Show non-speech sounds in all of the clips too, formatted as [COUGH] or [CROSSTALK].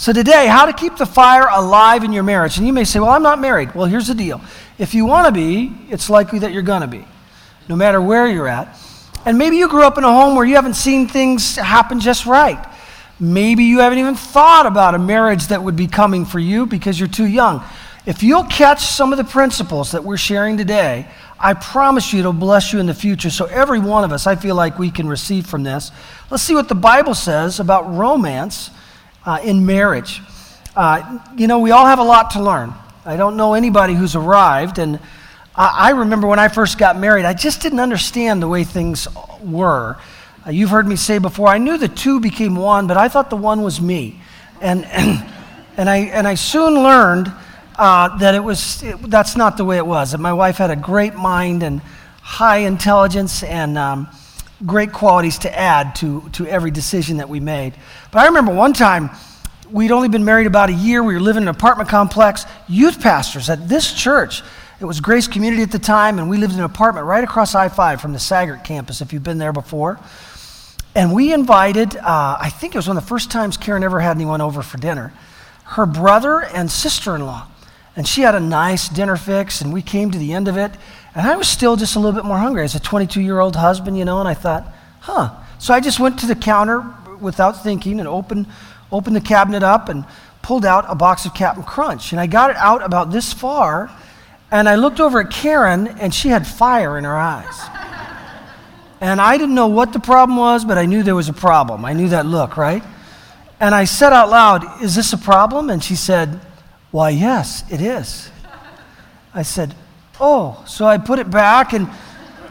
So, today, how to keep the fire alive in your marriage. And you may say, Well, I'm not married. Well, here's the deal if you want to be, it's likely that you're going to be, no matter where you're at. And maybe you grew up in a home where you haven't seen things happen just right. Maybe you haven't even thought about a marriage that would be coming for you because you're too young. If you'll catch some of the principles that we're sharing today, I promise you it'll bless you in the future. So, every one of us, I feel like we can receive from this. Let's see what the Bible says about romance uh, in marriage. Uh, you know, we all have a lot to learn. I don't know anybody who's arrived, and I, I remember when I first got married, I just didn't understand the way things were. Uh, you've heard me say before, I knew the two became one, but I thought the one was me. And, and, [CLEARS THROAT] and, I, and I soon learned uh, that it was, it, that's not the way it was. That my wife had a great mind and high intelligence and um, great qualities to add to, to every decision that we made. But I remember one time, we'd only been married about a year. We were living in an apartment complex. Youth pastors at this church, it was Grace Community at the time, and we lived in an apartment right across I 5 from the Sagart campus, if you've been there before. And we invited, uh, I think it was one of the first times Karen ever had anyone over for dinner, her brother and sister in law. And she had a nice dinner fix, and we came to the end of it. And I was still just a little bit more hungry as a 22 year old husband, you know, and I thought, huh. So I just went to the counter without thinking and opened, opened the cabinet up and pulled out a box of Captain Crunch. And I got it out about this far, and I looked over at Karen, and she had fire in her eyes. and I didn't know what the problem was, but I knew there was a problem. I knew that look, right? And I said out loud, Is this a problem? And she said, Why, yes, it is. I said, Oh, so I put it back, and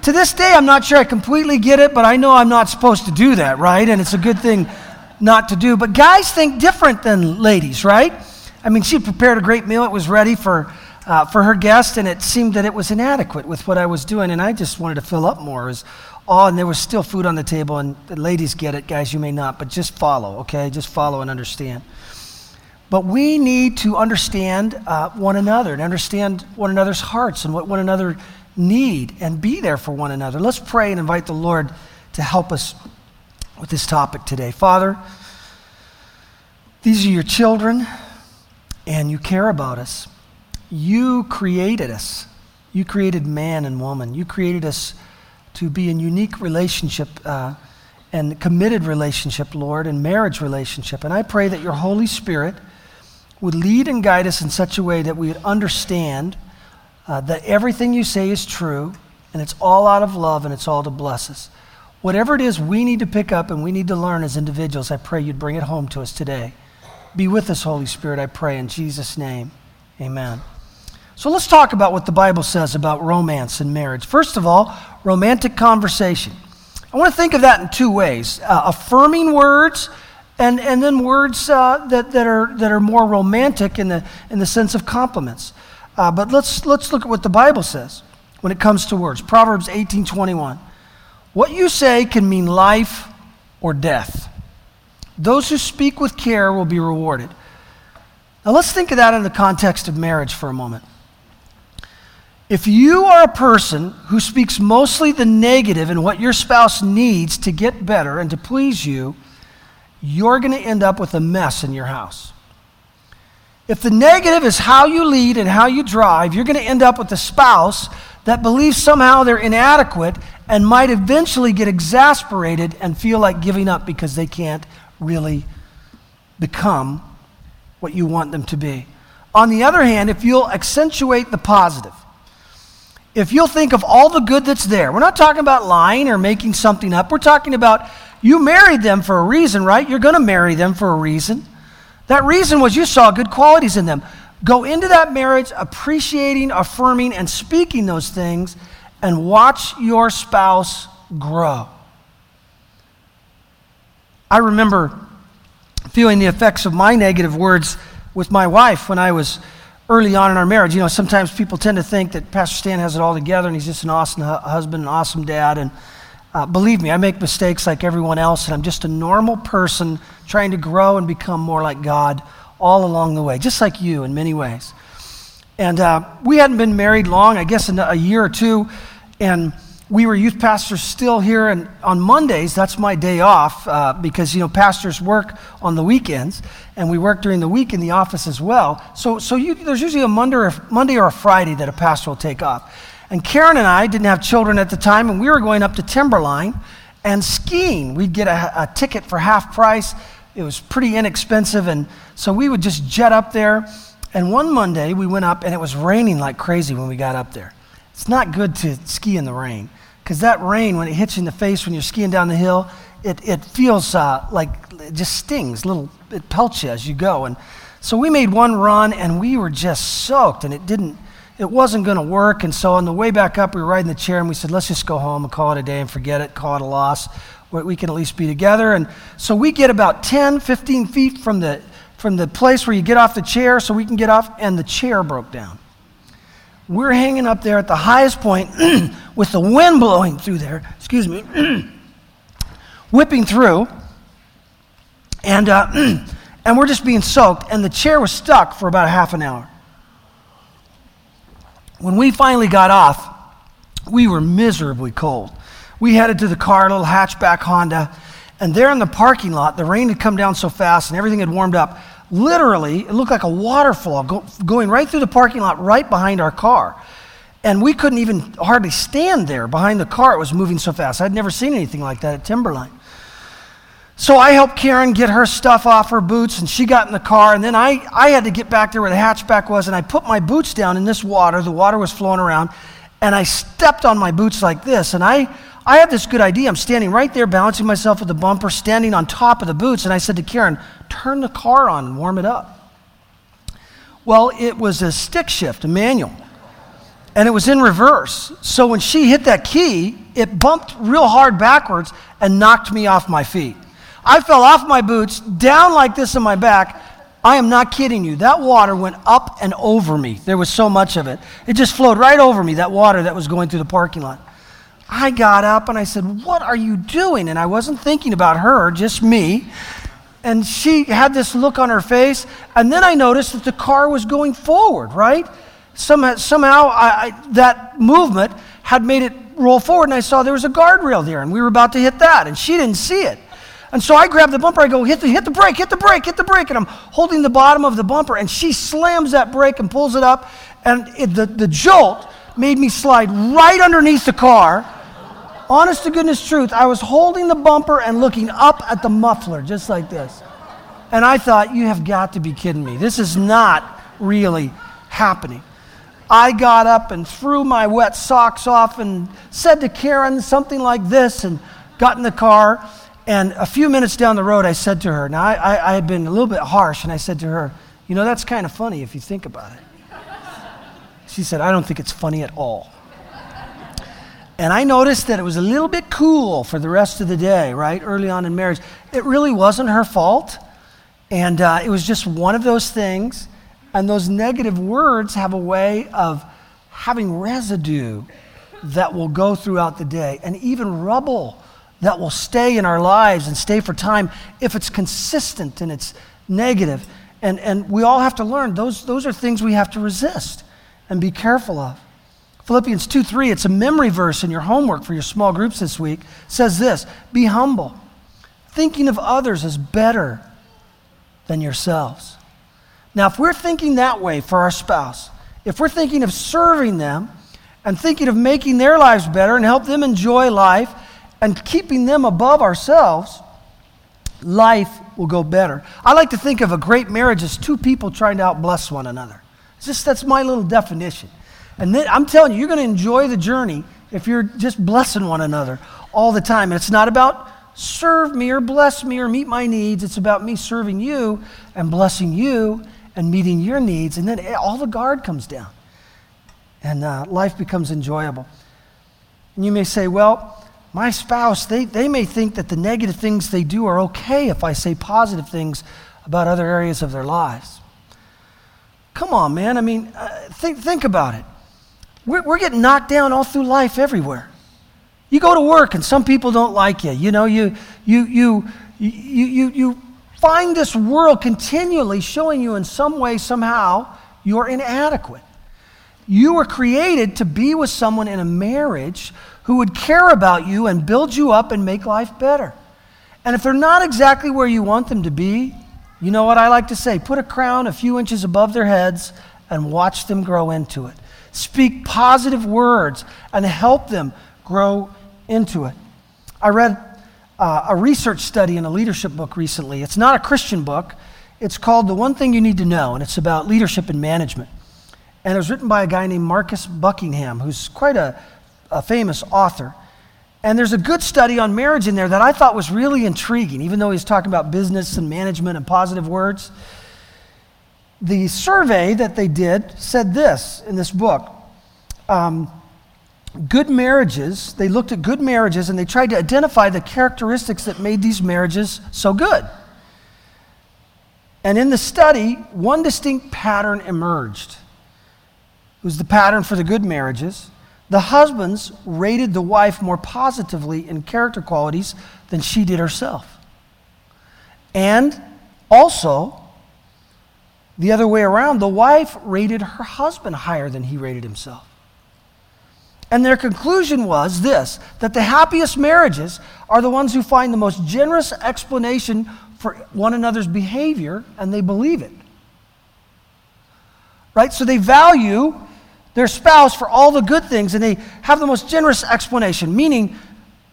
to this day, I'm not sure I completely get it, but I know I'm not supposed to do that, right? And it's a good thing not to do. But guys think different than ladies, right? I mean, she prepared a great meal, it was ready for. Uh, for her guest, and it seemed that it was inadequate with what I was doing, and I just wanted to fill up more. Was all, and there was still food on the table, and the ladies get it, guys, you may not, but just follow, okay? Just follow and understand. But we need to understand uh, one another and understand one another's hearts and what one another need and be there for one another. Let's pray and invite the Lord to help us with this topic today. Father, these are your children and you care about us. You created us. You created man and woman. You created us to be in unique relationship uh, and committed relationship, Lord, and marriage relationship. And I pray that your Holy Spirit would lead and guide us in such a way that we would understand uh, that everything you say is true and it's all out of love and it's all to bless us. Whatever it is we need to pick up and we need to learn as individuals, I pray you'd bring it home to us today. Be with us, Holy Spirit, I pray in Jesus' name. Amen. So let's talk about what the Bible says about romance and marriage. First of all, romantic conversation. I want to think of that in two ways uh, affirming words and, and then words uh, that, that, are, that are more romantic in the, in the sense of compliments. Uh, but let's, let's look at what the Bible says when it comes to words. Proverbs 18 21. What you say can mean life or death. Those who speak with care will be rewarded. Now let's think of that in the context of marriage for a moment. If you are a person who speaks mostly the negative and what your spouse needs to get better and to please you, you're going to end up with a mess in your house. If the negative is how you lead and how you drive, you're going to end up with a spouse that believe somehow they're inadequate and might eventually get exasperated and feel like giving up because they can't really become what you want them to be. On the other hand, if you'll accentuate the positive, if you'll think of all the good that's there, we're not talking about lying or making something up, we're talking about you married them for a reason, right? You're going to marry them for a reason. That reason was you saw good qualities in them. Go into that marriage appreciating, affirming, and speaking those things, and watch your spouse grow. I remember feeling the effects of my negative words with my wife when I was early on in our marriage. You know, sometimes people tend to think that Pastor Stan has it all together and he's just an awesome husband, an awesome dad, and uh, believe me, I make mistakes like everyone else, and I'm just a normal person trying to grow and become more like God all along the way, just like you in many ways. And uh, we hadn't been married long, I guess in a year or two, and we were youth pastors still here, and on Mondays, that's my day off uh, because, you know, pastors work on the weekends, and we work during the week in the office as well. So, so you, there's usually a Monday or, Monday or a Friday that a pastor will take off. And Karen and I didn't have children at the time, and we were going up to Timberline and skiing. We'd get a, a ticket for half price. It was pretty inexpensive, and so we would just jet up there. And one Monday, we went up, and it was raining like crazy when we got up there. It's not good to ski in the rain because that rain, when it hits you in the face when you're skiing down the hill, it, it feels uh, like it just stings, little, it pelts you as you go. And so we made one run and we were just soaked and it didn't, it wasn't going to work. And so on the way back up, we were riding the chair and we said, let's just go home and call it a day and forget it, call it a loss. We can at least be together. And so we get about 10, 15 feet from the, from the place where you get off the chair so we can get off, and the chair broke down. We're hanging up there at the highest point [CLEARS THROAT] with the wind blowing through there, excuse me, [CLEARS THROAT] whipping through. And, uh, [CLEARS THROAT] and we're just being soaked, and the chair was stuck for about half an hour. When we finally got off, we were miserably cold. We headed to the car, a little hatchback Honda, and there in the parking lot, the rain had come down so fast and everything had warmed up literally, it looked like a waterfall go, going right through the parking lot right behind our car. And we couldn't even hardly stand there behind the car. It was moving so fast. I'd never seen anything like that at Timberline. So I helped Karen get her stuff off her boots, and she got in the car. And then I, I had to get back there where the hatchback was, and I put my boots down in this water. The water was flowing around, and I stepped on my boots like this. And I, I had this good idea. I'm standing right there, balancing myself with the bumper, standing on top of the boots. And I said to Karen, turn the car on and warm it up. Well, it was a stick shift, a manual, and it was in reverse. So when she hit that key, it bumped real hard backwards and knocked me off my feet. I fell off my boots, down like this on my back. I am not kidding you. That water went up and over me. There was so much of it. It just flowed right over me, that water that was going through the parking lot. I got up and I said, What are you doing? And I wasn't thinking about her, just me and she had this look on her face. And then I noticed that the car was going forward, right? Somehow, somehow I, I, that movement had made it roll forward, and I saw there was a guardrail there, and we were about to hit that, and she didn't see it. And so I grabbed the bumper. I go, hit the, hit the brake, hit the brake, hit the brake. And I'm holding the bottom of the bumper, and she slams that brake and pulls it up. And it, the, the jolt made me slide right underneath the car honest to goodness truth, I was holding the bumper and looking up at the muffler, just like this. And I thought, you have got to be kidding me. This is not really happening. I got up and threw my wet socks off and said to Karen something like this and got in the car. And a few minutes down the road, I said to her, now I, I, I had been a little bit harsh, and I said to her, you know, that's kind of funny if you think about it. She said, I don't think it's funny at all. And I noticed that it was a little bit cool for the rest of the day, right? Early on in marriage. It really wasn't her fault. And uh, it was just one of those things. And those negative words have a way of having residue that will go throughout the day, and even rubble that will stay in our lives and stay for time if it's consistent and it's negative. And, and we all have to learn those, those are things we have to resist and be careful of. Philippians 2 3, it's a memory verse in your homework for your small groups this week, says this Be humble, thinking of others as better than yourselves. Now, if we're thinking that way for our spouse, if we're thinking of serving them and thinking of making their lives better and help them enjoy life and keeping them above ourselves, life will go better. I like to think of a great marriage as two people trying to outbless one another. It's just that's my little definition. And then, I'm telling you, you're going to enjoy the journey if you're just blessing one another all the time. And it's not about serve me or bless me or meet my needs. It's about me serving you and blessing you and meeting your needs. And then all the guard comes down and uh, life becomes enjoyable. And you may say, well, my spouse, they, they may think that the negative things they do are okay if I say positive things about other areas of their lives. Come on, man. I mean, uh, think, think about it. We're, we're getting knocked down all through life everywhere. You go to work and some people don't like you. You know, you, you, you, you, you, you find this world continually showing you in some way, somehow, you're inadequate. You were created to be with someone in a marriage who would care about you and build you up and make life better. And if they're not exactly where you want them to be, you know what I like to say put a crown a few inches above their heads and watch them grow into it. Speak positive words and help them grow into it. I read uh, a research study in a leadership book recently. It's not a Christian book, it's called The One Thing You Need to Know, and it's about leadership and management. And it was written by a guy named Marcus Buckingham, who's quite a, a famous author. And there's a good study on marriage in there that I thought was really intriguing, even though he's talking about business and management and positive words. The survey that they did said this in this book um, Good marriages, they looked at good marriages and they tried to identify the characteristics that made these marriages so good. And in the study, one distinct pattern emerged. It was the pattern for the good marriages. The husbands rated the wife more positively in character qualities than she did herself. And also, the other way around, the wife rated her husband higher than he rated himself. And their conclusion was this that the happiest marriages are the ones who find the most generous explanation for one another's behavior and they believe it. Right? So they value their spouse for all the good things and they have the most generous explanation, meaning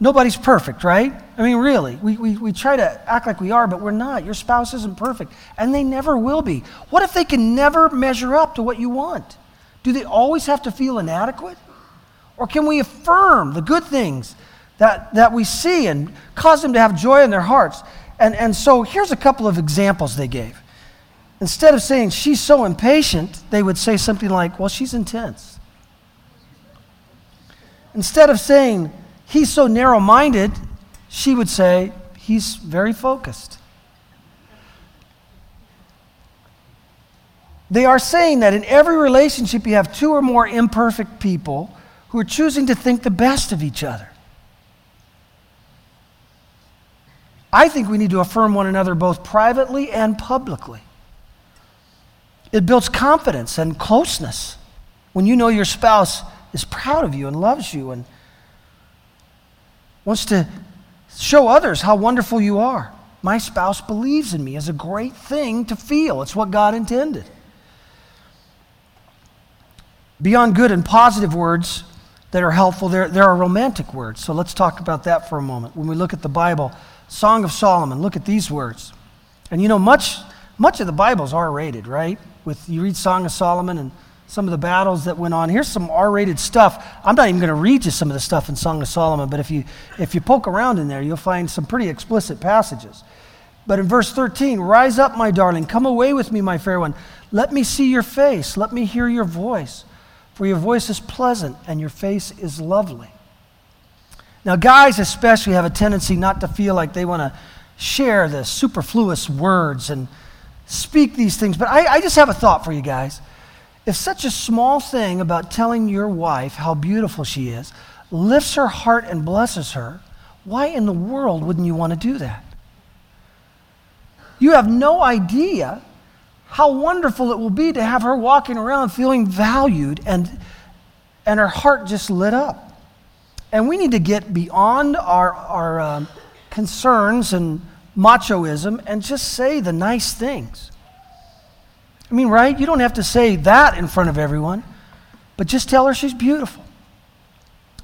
nobody's perfect, right? I mean, really. We, we, we try to act like we are, but we're not. Your spouse isn't perfect, and they never will be. What if they can never measure up to what you want? Do they always have to feel inadequate? Or can we affirm the good things that, that we see and cause them to have joy in their hearts? And, and so here's a couple of examples they gave. Instead of saying, she's so impatient, they would say something like, well, she's intense. Instead of saying, he's so narrow minded, she would say, he's very focused. They are saying that in every relationship, you have two or more imperfect people who are choosing to think the best of each other. I think we need to affirm one another both privately and publicly. It builds confidence and closeness when you know your spouse is proud of you and loves you and wants to show others how wonderful you are. My spouse believes in me is a great thing to feel. It's what God intended. Beyond good and positive words, that are helpful. There, there are romantic words. So let's talk about that for a moment. When we look at the Bible, Song of Solomon, look at these words. And you know, much, much of the Bible is R rated, right? With you read Song of Solomon and some of the battles that went on. Here's some R-rated stuff. I'm not even going to read you some of the stuff in Song of Solomon, but if you if you poke around in there, you'll find some pretty explicit passages. But in verse 13, rise up, my darling, come away with me, my fair one. Let me see your face, let me hear your voice for your voice is pleasant and your face is lovely. Now, guys especially have a tendency not to feel like they want to share the superfluous words and speak these things, but I, I just have a thought for you guys. If such a small thing about telling your wife how beautiful she is lifts her heart and blesses her, why in the world wouldn't you want to do that? You have no idea how wonderful it will be to have her walking around feeling valued and, and her heart just lit up. And we need to get beyond our, our um, concerns and machoism and just say the nice things. I mean, right? You don't have to say that in front of everyone, but just tell her she's beautiful.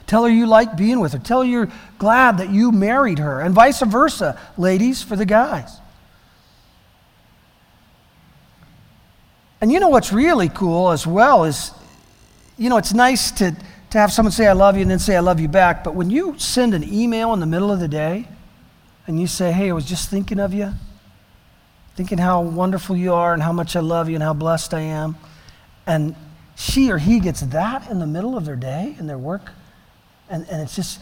Tell her you like being with her. Tell her you're glad that you married her, and vice versa, ladies, for the guys. And you know what's really cool as well is, you know, it's nice to, to have someone say, I love you, and then say, I love you back. But when you send an email in the middle of the day and you say, Hey, I was just thinking of you, thinking how wonderful you are and how much I love you and how blessed I am, and she or he gets that in the middle of their day and their work, and, and it's just,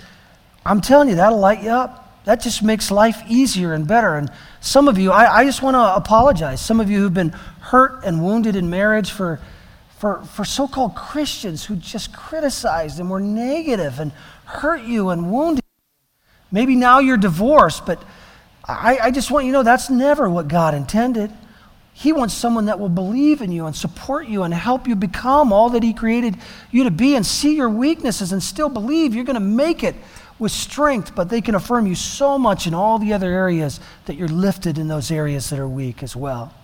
I'm telling you, that'll light you up that just makes life easier and better. And some of you, I, I just want to apologize. Some of you who've been hurt and wounded in marriage for, for, for so called Christians who just criticized and were negative and hurt you and wounded. Maybe now you're divorced, but I, I just want you to know that's never what God intended. He wants someone that will believe in you and support you and help you become all that He created you to be and see your weaknesses and still believe you're going to make it with strength, but they can affirm you so much in all the other areas that you're lifted in those areas that are weak as well.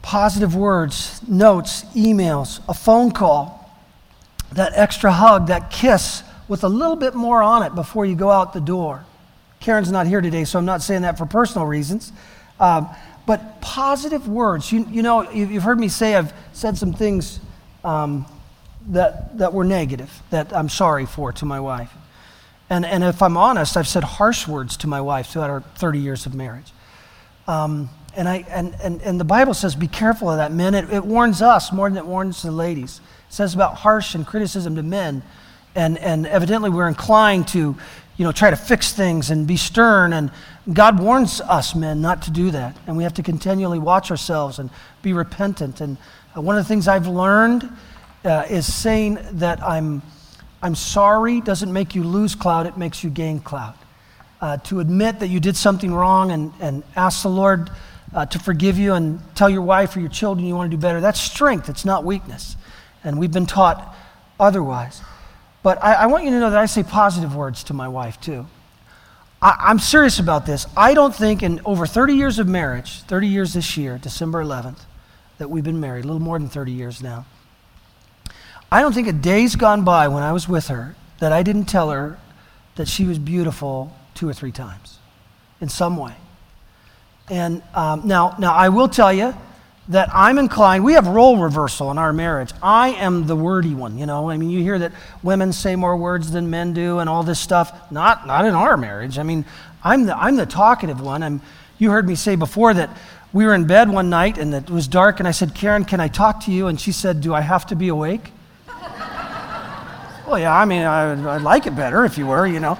Positive words, notes, emails, a phone call, that extra hug, that kiss with a little bit more on it before you go out the door. Karen's not here today, so I'm not saying that for personal reasons. Um, but positive words. You, you know, you've heard me say I've said some things um, that, that were negative, that I'm sorry for to my wife. And, and if I'm honest, I've said harsh words to my wife throughout our 30 years of marriage. Um, and, I, and, and, and the Bible says, be careful of that, men. It, it warns us more than it warns the ladies. It says about harsh and criticism to men. And, and evidently, we're inclined to you know, try to fix things and be stern. And God warns us men not to do that. And we have to continually watch ourselves and be repentant. And uh, one of the things I've learned uh, is saying that I'm, I'm sorry doesn't make you lose clout, it makes you gain clout. Uh, to admit that you did something wrong and, and ask the Lord uh, to forgive you and tell your wife or your children you want to do better, that's strength, it's not weakness. And we've been taught otherwise. But I, I want you to know that I say positive words to my wife too. I, I'm serious about this. I don't think in over 30 years of marriage, 30 years this year, December 11th, that we've been married, a little more than 30 years now. I don't think a day's gone by when I was with her that I didn't tell her that she was beautiful two or three times in some way. And um, now, now, I will tell you, that I'm inclined, we have role reversal in our marriage. I am the wordy one, you know. I mean, you hear that women say more words than men do and all this stuff. Not, not in our marriage. I mean, I'm the, I'm the talkative one. I'm, you heard me say before that we were in bed one night and it was dark, and I said, Karen, can I talk to you? And she said, Do I have to be awake? well, yeah, I mean, I, I'd like it better if you were, you know.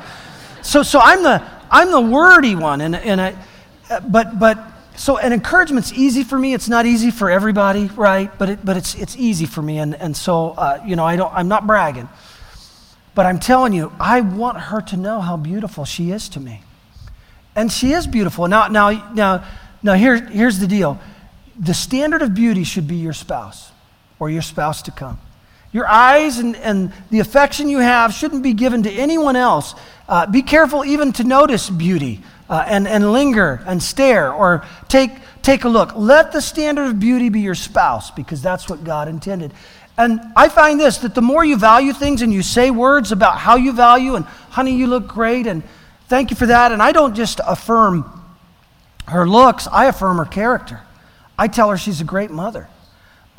So, so I'm, the, I'm the wordy one, and, and I, but, but so an encouragement's easy for me. It's not easy for everybody, right? But, it, but it's, it's easy for me. And, and so, uh, you know, I don't, I'm not bragging. But I'm telling you, I want her to know how beautiful she is to me. And she is beautiful. Now, now, now, now here, here's the deal. The standard of beauty should be your spouse or your spouse to come. Your eyes and, and the affection you have shouldn't be given to anyone else. Uh, be careful even to notice beauty uh, and, and linger and stare or take, take a look. Let the standard of beauty be your spouse because that's what God intended. And I find this that the more you value things and you say words about how you value and, honey, you look great, and thank you for that. And I don't just affirm her looks, I affirm her character. I tell her she's a great mother,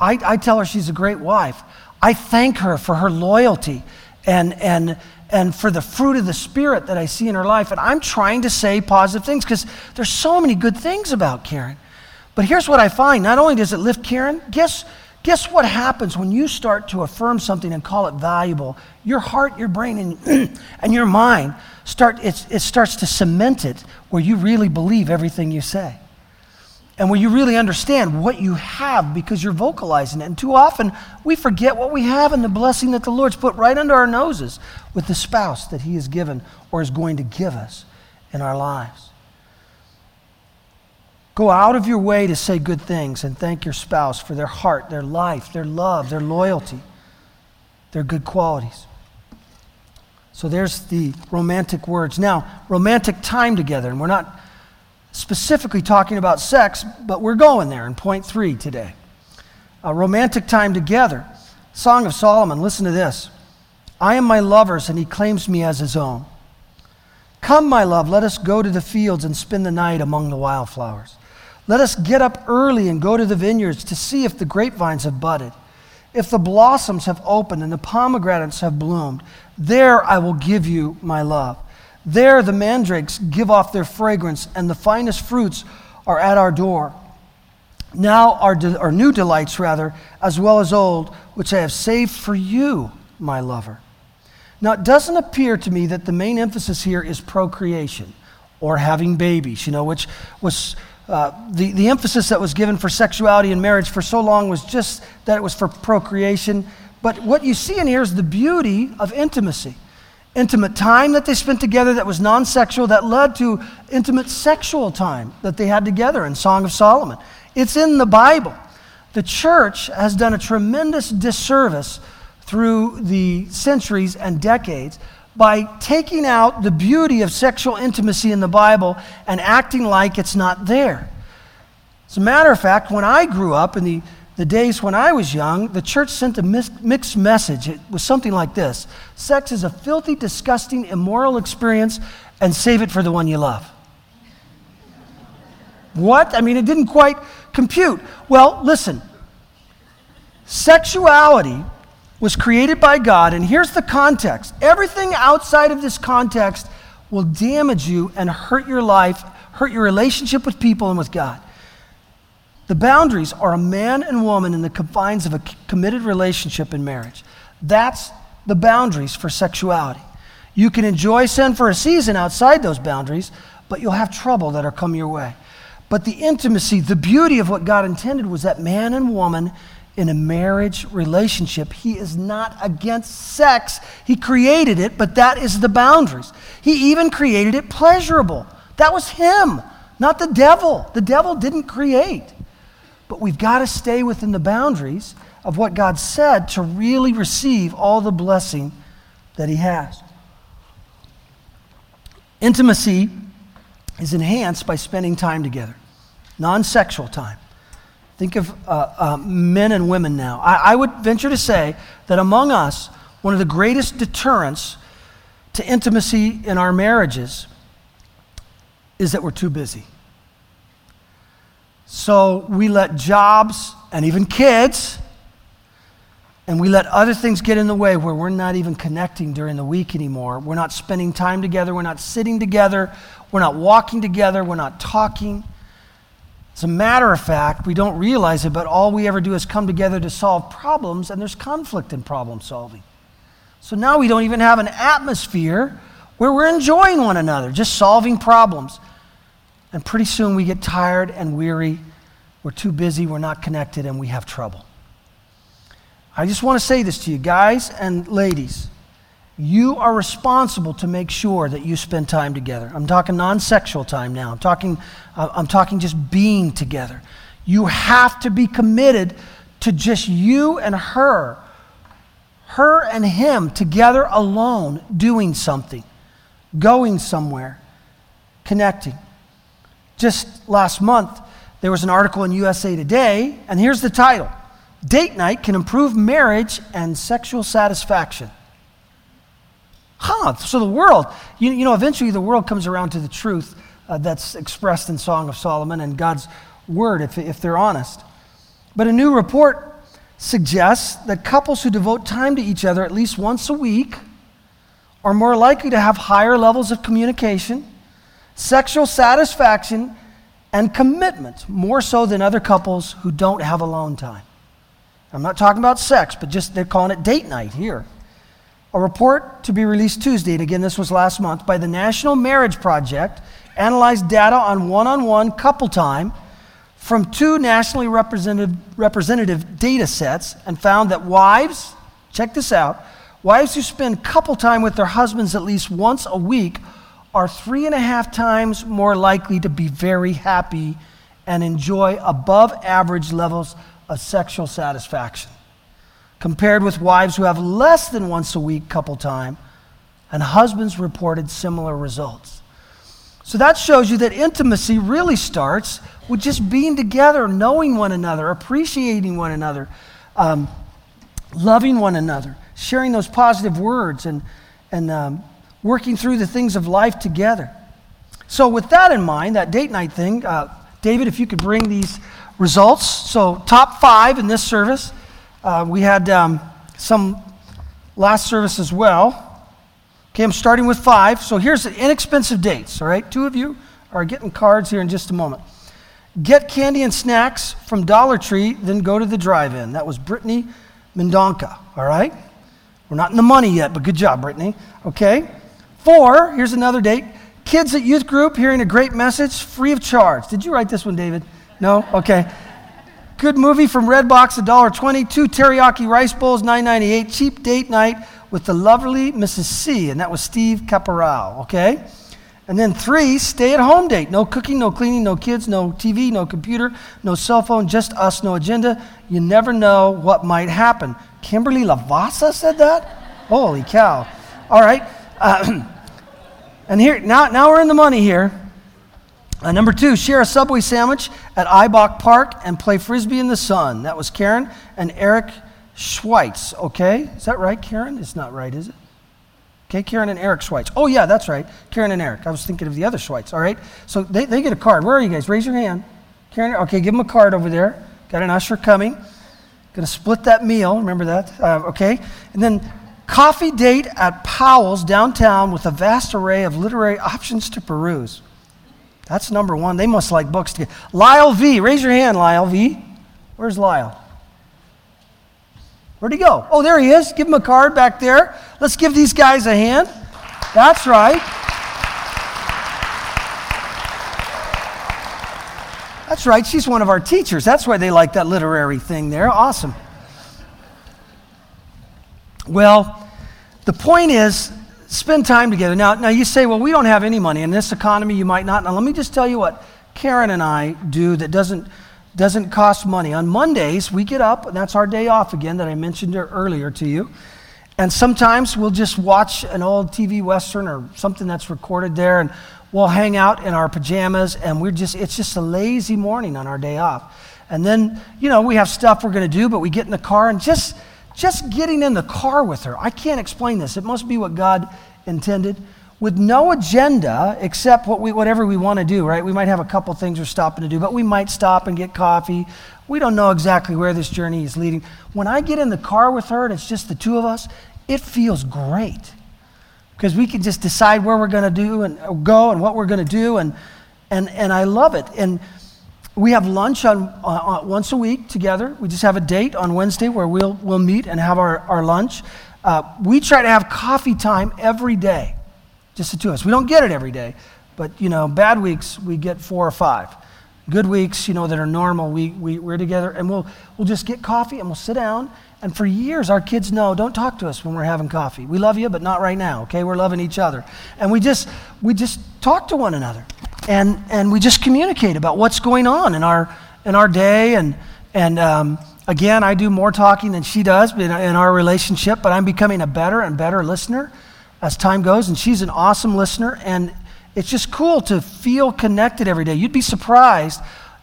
I, I tell her she's a great wife. I thank her for her loyalty and, and, and for the fruit of the Spirit that I see in her life. And I'm trying to say positive things because there's so many good things about Karen. But here's what I find not only does it lift Karen, guess, guess what happens when you start to affirm something and call it valuable? Your heart, your brain, and, [CLEARS THROAT] and your mind start, it starts to cement it where you really believe everything you say and when you really understand what you have because you're vocalizing it. And too often we forget what we have and the blessing that the Lord's put right under our noses with the spouse that He has given or is going to give us in our lives. Go out of your way to say good things and thank your spouse for their heart, their life, their love, their loyalty, their good qualities. So there's the romantic words. Now, romantic time together, and we're not specifically talking about sex, but we're going there in point three today. A romantic time together. Song of Solomon, listen to this. I am my lover's, and he claims me as his own. Come, my love, let us go to the fields and spend the night among the wildflowers. Let us get up early and go to the vineyards to see if the grapevines have budded, if the blossoms have opened and the pomegranates have bloomed. There I will give you my love. There the mandrakes give off their fragrance, and the finest fruits are at our door. Now our, de- our new delights, rather, as well as old, which I have saved for you, my lover. Now, it doesn't appear to me that the main emphasis here is procreation or having babies, you know, which was uh, the, the emphasis that was given for sexuality and marriage for so long was just that it was for procreation. But what you see in here is the beauty of intimacy. Intimate time that they spent together that was non sexual that led to intimate sexual time that they had together in Song of Solomon. It's in the Bible. The church has done a tremendous disservice through the centuries and decades by taking out the beauty of sexual intimacy in the Bible and acting like it's not there. As a matter of fact, when I grew up in the, the days when I was young, the church sent a mixed message. It was something like this Sex is a filthy, disgusting, immoral experience, and save it for the one you love. What? I mean, it didn't quite compute. Well, listen. Sexuality was created by God, and here's the context. Everything outside of this context will damage you and hurt your life, hurt your relationship with people and with God. The boundaries are a man and woman in the confines of a committed relationship in marriage. That's the boundaries for sexuality. You can enjoy sin for a season outside those boundaries, but you'll have trouble that'll come your way. But the intimacy, the beauty of what God intended was that man and woman in a marriage relationship. He is not against sex. He created it, but that is the boundaries. He even created it pleasurable. That was him, not the devil. The devil didn't create. But we've got to stay within the boundaries of what God said to really receive all the blessing that he has. Intimacy is enhanced by spending time together, non sexual time. Think of uh, uh, men and women now. I, I would venture to say that among us, one of the greatest deterrents to intimacy in our marriages is that we're too busy. So we let jobs and even kids, and we let other things get in the way where we're not even connecting during the week anymore. We're not spending time together. We're not sitting together. We're not walking together. We're not talking. As a matter of fact, we don't realize it, but all we ever do is come together to solve problems, and there's conflict in problem solving. So now we don't even have an atmosphere where we're enjoying one another, just solving problems. And pretty soon we get tired and weary. We're too busy, we're not connected, and we have trouble. I just want to say this to you, guys and ladies. You are responsible to make sure that you spend time together. I'm talking non sexual time now. I'm talking, uh, I'm talking just being together. You have to be committed to just you and her, her and him together alone, doing something, going somewhere, connecting. Just last month, there was an article in USA Today, and here's the title Date Night Can Improve Marriage and Sexual Satisfaction huh, so the world, you, you know, eventually the world comes around to the truth uh, that's expressed in Song of Solomon and God's word, if, if they're honest. But a new report suggests that couples who devote time to each other at least once a week are more likely to have higher levels of communication, sexual satisfaction, and commitment, more so than other couples who don't have alone time. I'm not talking about sex, but just they're calling it date night here. A report to be released Tuesday, and again, this was last month, by the National Marriage Project analyzed data on one on one couple time from two nationally representative, representative data sets and found that wives, check this out, wives who spend couple time with their husbands at least once a week are three and a half times more likely to be very happy and enjoy above average levels of sexual satisfaction compared with wives who have less than once a week couple time, and husbands reported similar results. So that shows you that intimacy really starts with just being together, knowing one another, appreciating one another, um, loving one another, sharing those positive words, and, and um, working through the things of life together. So, with that in mind, that date night thing, uh, David, if you could bring these results. So, top five in this service. Uh, we had um, some last service as well. Okay, I'm starting with five. So here's the inexpensive dates, all right? Two of you are getting cards here in just a moment. Get candy and snacks from Dollar Tree, then go to the drive in. That was Brittany Mendonca, all right? We're not in the money yet, but good job, Brittany. Okay? Four, here's another date. Kids at youth group hearing a great message free of charge. Did you write this one, David? No? Okay. Good movie from Redbox, $1.20. Two teriyaki rice bowls, $9.98. Cheap date night with the lovely Mrs. C, and that was Steve Caporal, okay? And then three, stay at home date. No cooking, no cleaning, no kids, no TV, no computer, no cell phone, just us, no agenda. You never know what might happen. Kimberly Lavassa said that? Holy cow. All right. Uh, [CLEARS THROAT] and here, now, now we're in the money here. Uh, number two, share a Subway sandwich at Ibach Park and play frisbee in the sun. That was Karen and Eric Schweitz, okay? Is that right, Karen? It's not right, is it? Okay, Karen and Eric Schweitz. Oh, yeah, that's right. Karen and Eric. I was thinking of the other Schweitz, all right? So they, they get a card. Where are you guys? Raise your hand. Karen, okay, give them a card over there. Got an usher coming. Going to split that meal. Remember that? Uh, okay. And then coffee date at Powell's downtown with a vast array of literary options to peruse. That's number one. They must like books. To get. Lyle V. Raise your hand, Lyle V. Where's Lyle? Where'd he go? Oh, there he is. Give him a card back there. Let's give these guys a hand. That's right. That's right. She's one of our teachers. That's why they like that literary thing there. Awesome. Well, the point is spend time together. Now, now you say, well, we don't have any money. In this economy, you might not. Now, let me just tell you what Karen and I do that doesn't doesn't cost money. On Mondays, we get up, and that's our day off again that I mentioned er, earlier to you. And sometimes we'll just watch an old TV Western or something that's recorded there, and we'll hang out in our pajamas, and we're just, it's just a lazy morning on our day off. And then, you know, we have stuff we're going to do, but we get in the car, and just, just getting in the car with her, I can't explain this. It must be what God intended with no agenda except what we, whatever we want to do, right? We might have a couple things we're stopping to do, but we might stop and get coffee. We don't know exactly where this journey is leading. When I get in the car with her and it's just the two of us, it feels great because we can just decide where we're going to do and uh, go and what we're going to do, and, and, and I love it. And we have lunch on, uh, once a week together. We just have a date on Wednesday where we'll, we'll meet and have our, our lunch. Uh, we try to have coffee time every day just the two of us. We don't get it every day, but you know, bad weeks we get four or five. Good weeks, you know, that are normal, we, we, we're together and we'll, we'll just get coffee and we'll sit down. And for years, our kids know don't talk to us when we're having coffee. We love you, but not right now, okay? We're loving each other. And we just, we just talk to one another. And, and we just communicate about what's going on in our, in our day. And, and um, again, I do more talking than she does in, in our relationship, but I'm becoming a better and better listener as time goes, and she's an awesome listener, and it's just cool to feel connected every day. You'd be surprised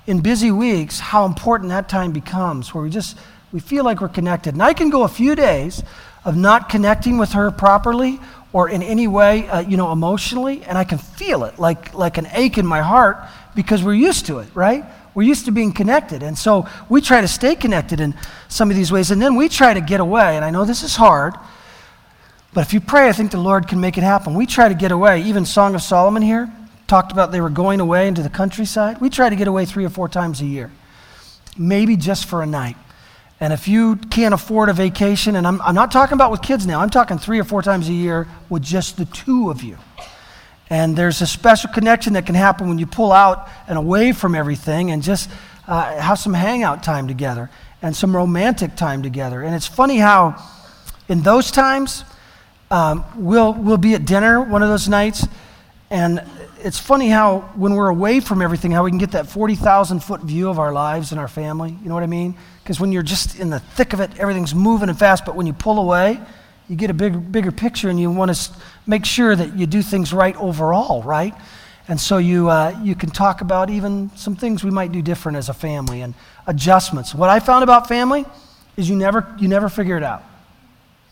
in busy weeks how important that time becomes, where we just we feel like we're connected. And I can go a few days of not connecting with her properly or in any way, uh, you know, emotionally, and I can feel it like like an ache in my heart because we're used to it, right? We're used to being connected. And so we try to stay connected in some of these ways. And then we try to get away. And I know this is hard but if you pray, I think the Lord can make it happen. We try to get away. Even Song of Solomon here talked about they were going away into the countryside. We try to get away three or four times a year, maybe just for a night. And if you can't afford a vacation, and I'm, I'm not talking about with kids now, I'm talking three or four times a year with just the two of you. And there's a special connection that can happen when you pull out and away from everything and just uh, have some hangout time together and some romantic time together. And it's funny how, in those times, um, we'll, we'll be at dinner one of those nights, and it's funny how, when we're away from everything, how we can get that 40,000 foot view of our lives and our family. You know what I mean? Because when you're just in the thick of it, everything's moving and fast, but when you pull away, you get a big, bigger picture and you want to make sure that you do things right overall, right? And so you, uh, you can talk about even some things we might do different as a family and adjustments. What I found about family is you never, you never figure it out.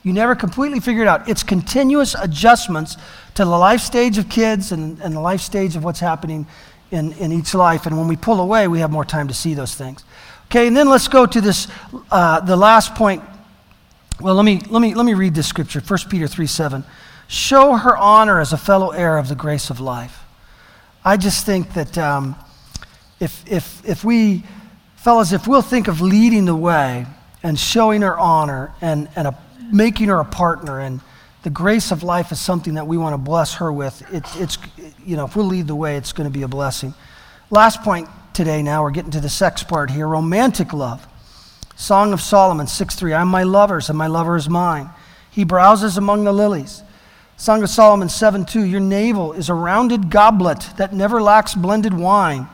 You never completely figure it out. It's continuous adjustments to the life stage of kids and, and the life stage of what's happening in, in each life. And when we pull away, we have more time to see those things. Okay, and then let's go to this, uh, the last point. Well, let me, let, me, let me read this scripture 1 Peter 3 7. Show her honor as a fellow heir of the grace of life. I just think that um, if, if, if we, fellas, if we'll think of leading the way and showing her honor and, and a making her a partner. And the grace of life is something that we want to bless her with. It, it's, you know, if we'll lead the way, it's going to be a blessing. Last point today now, we're getting to the sex part here romantic love. Song of Solomon 6 3. I'm my lover's, and my lover is mine. He browses among the lilies. Song of Solomon 7 2 Your navel is a rounded goblet that never lacks blended wine.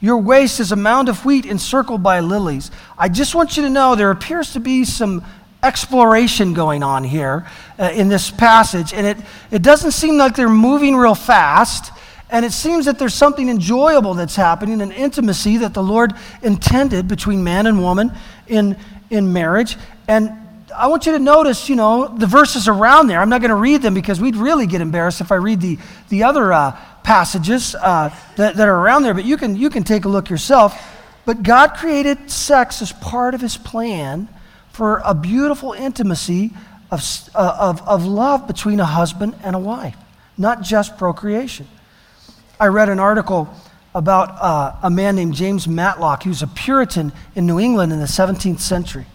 Your waist is a mound of wheat encircled by lilies. I just want you to know there appears to be some exploration going on here uh, in this passage, and it, it doesn't seem like they're moving real fast. And it seems that there's something enjoyable that's happening, an intimacy that the Lord intended between man and woman in, in marriage. And I want you to notice, you know, the verses around there. I'm not going to read them because we'd really get embarrassed if I read the, the other uh, passages uh, that, that are around there, but you can, you can take a look yourself. But God created sex as part of his plan for a beautiful intimacy of, uh, of, of love between a husband and a wife, not just procreation. I read an article about uh, a man named James Mattock. Was a Puritan in New England in the 17th century.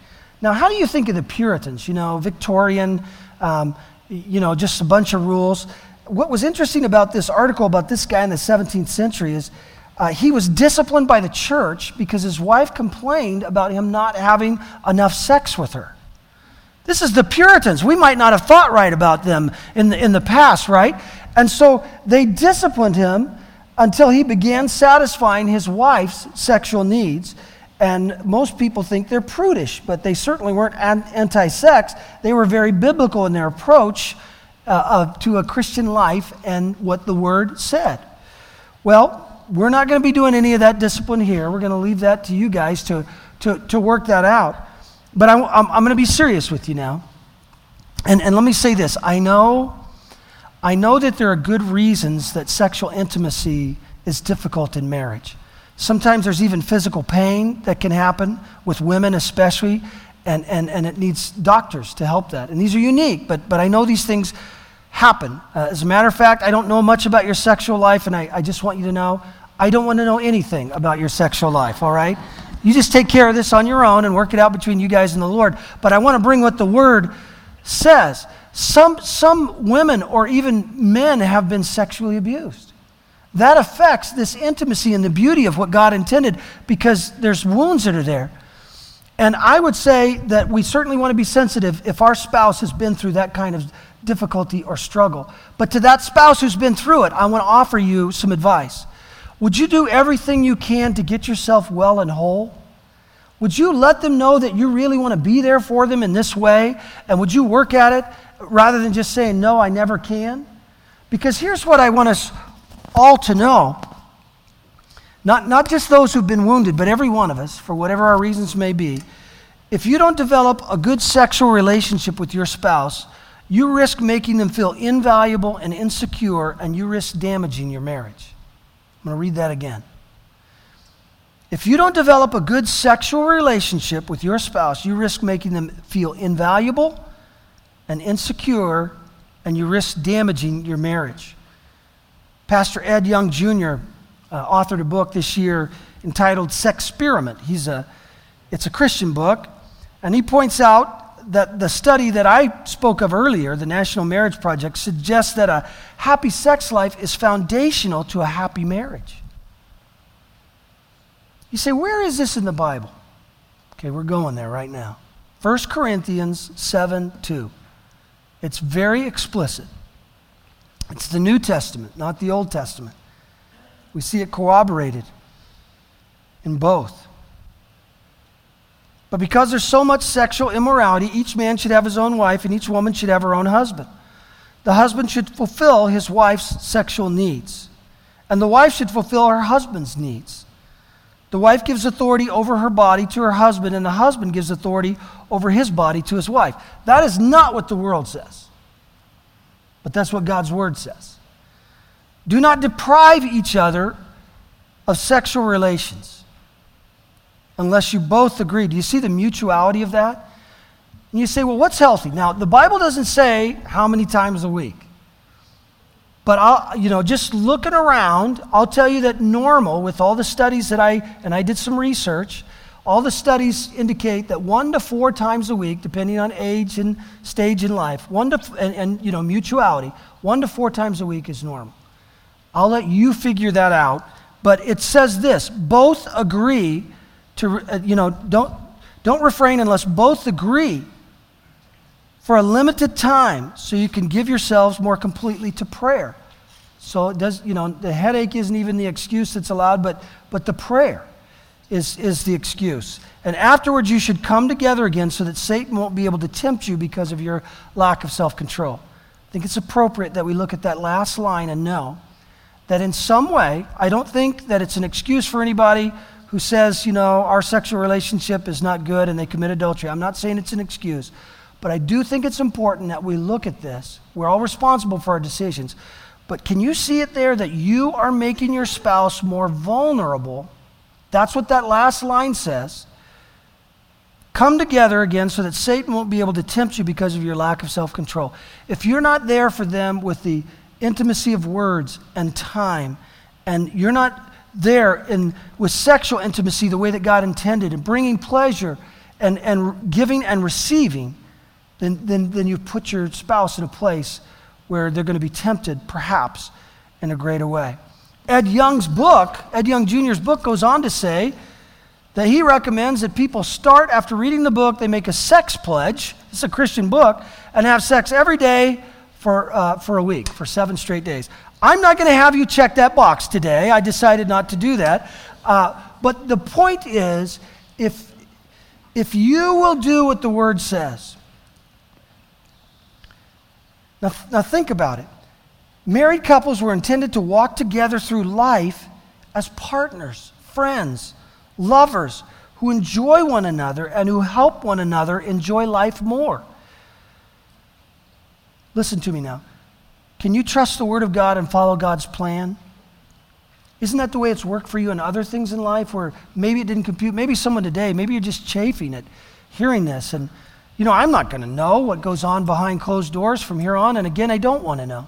Now, how do you think of the Puritans? You know, Victorian, um, you know, just a bunch of rules. What was interesting about this article about this guy in the 17th century is uh, he was disciplined by the church because his wife complained about him not having enough sex with her. This is the Puritans. We might not have thought right about them in the, in the past, right? And so they disciplined him until he began satisfying his wife's sexual needs. And most people think they're prudish, but they certainly weren't anti sex. They were very biblical in their approach uh, to a Christian life and what the word said. Well, we're not going to be doing any of that discipline here. We're going to leave that to you guys to, to, to work that out. But I, I'm, I'm going to be serious with you now. And, and let me say this I know, I know that there are good reasons that sexual intimacy is difficult in marriage. Sometimes there's even physical pain that can happen with women, especially, and, and, and it needs doctors to help that. And these are unique, but, but I know these things happen. Uh, as a matter of fact, I don't know much about your sexual life, and I, I just want you to know I don't want to know anything about your sexual life, all right? You just take care of this on your own and work it out between you guys and the Lord. But I want to bring what the Word says. Some, some women or even men have been sexually abused. That affects this intimacy and the beauty of what God intended because there's wounds that are there. And I would say that we certainly want to be sensitive if our spouse has been through that kind of difficulty or struggle. But to that spouse who's been through it, I want to offer you some advice. Would you do everything you can to get yourself well and whole? Would you let them know that you really want to be there for them in this way? And would you work at it rather than just saying, no, I never can? Because here's what I want us all to know not, not just those who've been wounded, but every one of us, for whatever our reasons may be. If you don't develop a good sexual relationship with your spouse, you risk making them feel invaluable and insecure, and you risk damaging your marriage. I'm going to read that again. If you don't develop a good sexual relationship with your spouse, you risk making them feel invaluable and insecure, and you risk damaging your marriage. Pastor Ed Young Jr. Uh, authored a book this year entitled Sexperiment. He's a, it's a Christian book, and he points out that the study that I spoke of earlier, the National Marriage Project, suggests that a happy sex life is foundational to a happy marriage. You say, where is this in the Bible? Okay, we're going there right now. 1 Corinthians 7 2. It's very explicit. It's the New Testament, not the Old Testament. We see it corroborated in both. But because there's so much sexual immorality, each man should have his own wife and each woman should have her own husband. The husband should fulfill his wife's sexual needs, and the wife should fulfill her husband's needs. The wife gives authority over her body to her husband, and the husband gives authority over his body to his wife. That is not what the world says, but that's what God's word says. Do not deprive each other of sexual relations unless you both agree. Do you see the mutuality of that? And you say, well, what's healthy? Now, the Bible doesn't say how many times a week. But I'll, you know, just looking around, I'll tell you that normal, with all the studies that I, and I did some research, all the studies indicate that one to four times a week, depending on age and stage in life, one to, and, and you know, mutuality, one to four times a week is normal. I'll let you figure that out. But it says this both agree to, uh, you know, don't, don't refrain unless both agree for a limited time so you can give yourselves more completely to prayer. So it does, you know, the headache isn't even the excuse that's allowed, but, but the prayer is, is the excuse. And afterwards, you should come together again so that Satan won't be able to tempt you because of your lack of self control. I think it's appropriate that we look at that last line and know that in some way, I don't think that it's an excuse for anybody who says, you know, our sexual relationship is not good and they commit adultery. I'm not saying it's an excuse, but I do think it's important that we look at this. We're all responsible for our decisions. But can you see it there that you are making your spouse more vulnerable? That's what that last line says. Come together again so that Satan won't be able to tempt you because of your lack of self control. If you're not there for them with the intimacy of words and time, and you're not there in, with sexual intimacy the way that God intended, and bringing pleasure and, and giving and receiving, then, then, then you've put your spouse in a place where they're going to be tempted, perhaps, in a greater way. Ed Young's book, Ed Young Jr.'s book, goes on to say that he recommends that people start after reading the book, they make a sex pledge. It's a Christian book, and have sex every day for, uh, for a week, for seven straight days. I'm not going to have you check that box today. I decided not to do that. Uh, but the point is if, if you will do what the word says, now, now think about it. Married couples were intended to walk together through life as partners, friends, lovers who enjoy one another and who help one another enjoy life more. Listen to me now. Can you trust the Word of God and follow God's plan? Isn't that the way it's worked for you in other things in life where maybe it didn't compute? Maybe someone today, maybe you're just chafing at hearing this and you know, I'm not going to know what goes on behind closed doors from here on, and again, I don't want to know.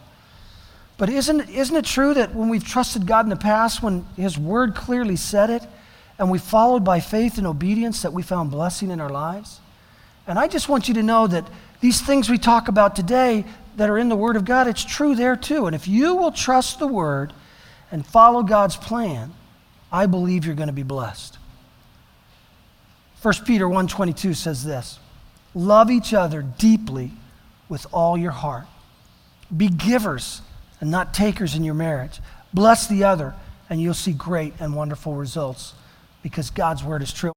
But isn't, isn't it true that when we've trusted God in the past, when His Word clearly said it, and we followed by faith and obedience, that we found blessing in our lives? And I just want you to know that these things we talk about today that are in the Word of God, it's true there too. And if you will trust the Word and follow God's plan, I believe you're going to be blessed. 1 Peter 1.22 says this, Love each other deeply with all your heart. Be givers and not takers in your marriage. Bless the other, and you'll see great and wonderful results because God's word is true.